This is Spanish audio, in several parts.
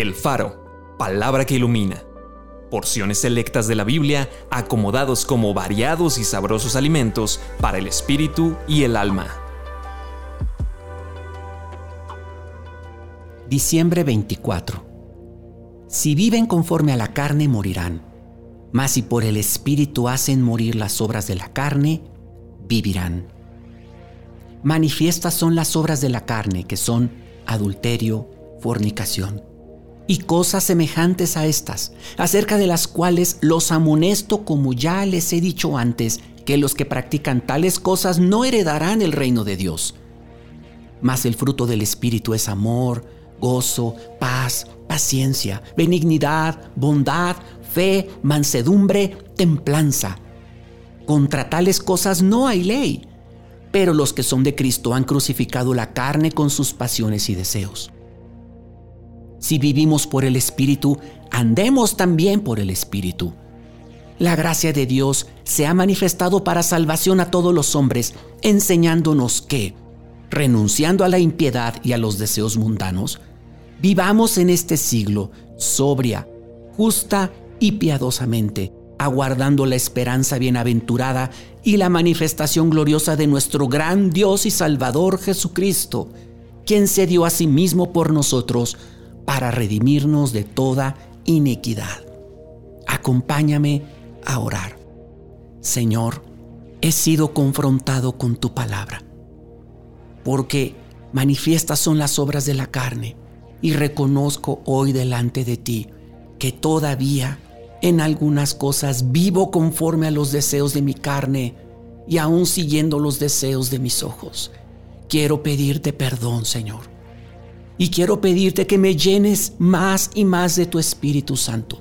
El Faro, palabra que ilumina. Porciones selectas de la Biblia acomodados como variados y sabrosos alimentos para el espíritu y el alma. Diciembre 24. Si viven conforme a la carne, morirán. Mas si por el Espíritu hacen morir las obras de la carne, vivirán. Manifiestas son las obras de la carne, que son adulterio, fornicación y cosas semejantes a estas, acerca de las cuales los amonesto como ya les he dicho antes, que los que practican tales cosas no heredarán el reino de Dios. Mas el fruto del Espíritu es amor, gozo, paz, paciencia, benignidad, bondad, fe, mansedumbre, templanza. Contra tales cosas no hay ley, pero los que son de Cristo han crucificado la carne con sus pasiones y deseos. Si vivimos por el Espíritu, andemos también por el Espíritu. La gracia de Dios se ha manifestado para salvación a todos los hombres, enseñándonos que, renunciando a la impiedad y a los deseos mundanos, vivamos en este siglo sobria, justa y piadosamente, aguardando la esperanza bienaventurada y la manifestación gloriosa de nuestro gran Dios y Salvador Jesucristo, quien se dio a sí mismo por nosotros, para redimirnos de toda iniquidad. Acompáñame a orar. Señor, he sido confrontado con tu palabra, porque manifiestas son las obras de la carne, y reconozco hoy delante de ti que todavía en algunas cosas vivo conforme a los deseos de mi carne y aún siguiendo los deseos de mis ojos. Quiero pedirte perdón, Señor y quiero pedirte que me llenes más y más de tu Espíritu Santo,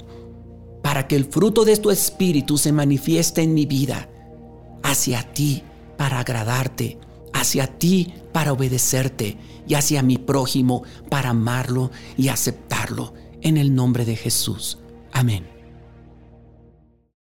para que el fruto de tu Espíritu se manifieste en mi vida, hacia ti para agradarte, hacia ti para obedecerte y hacia mi prójimo para amarlo y aceptarlo. En el nombre de Jesús. Amén.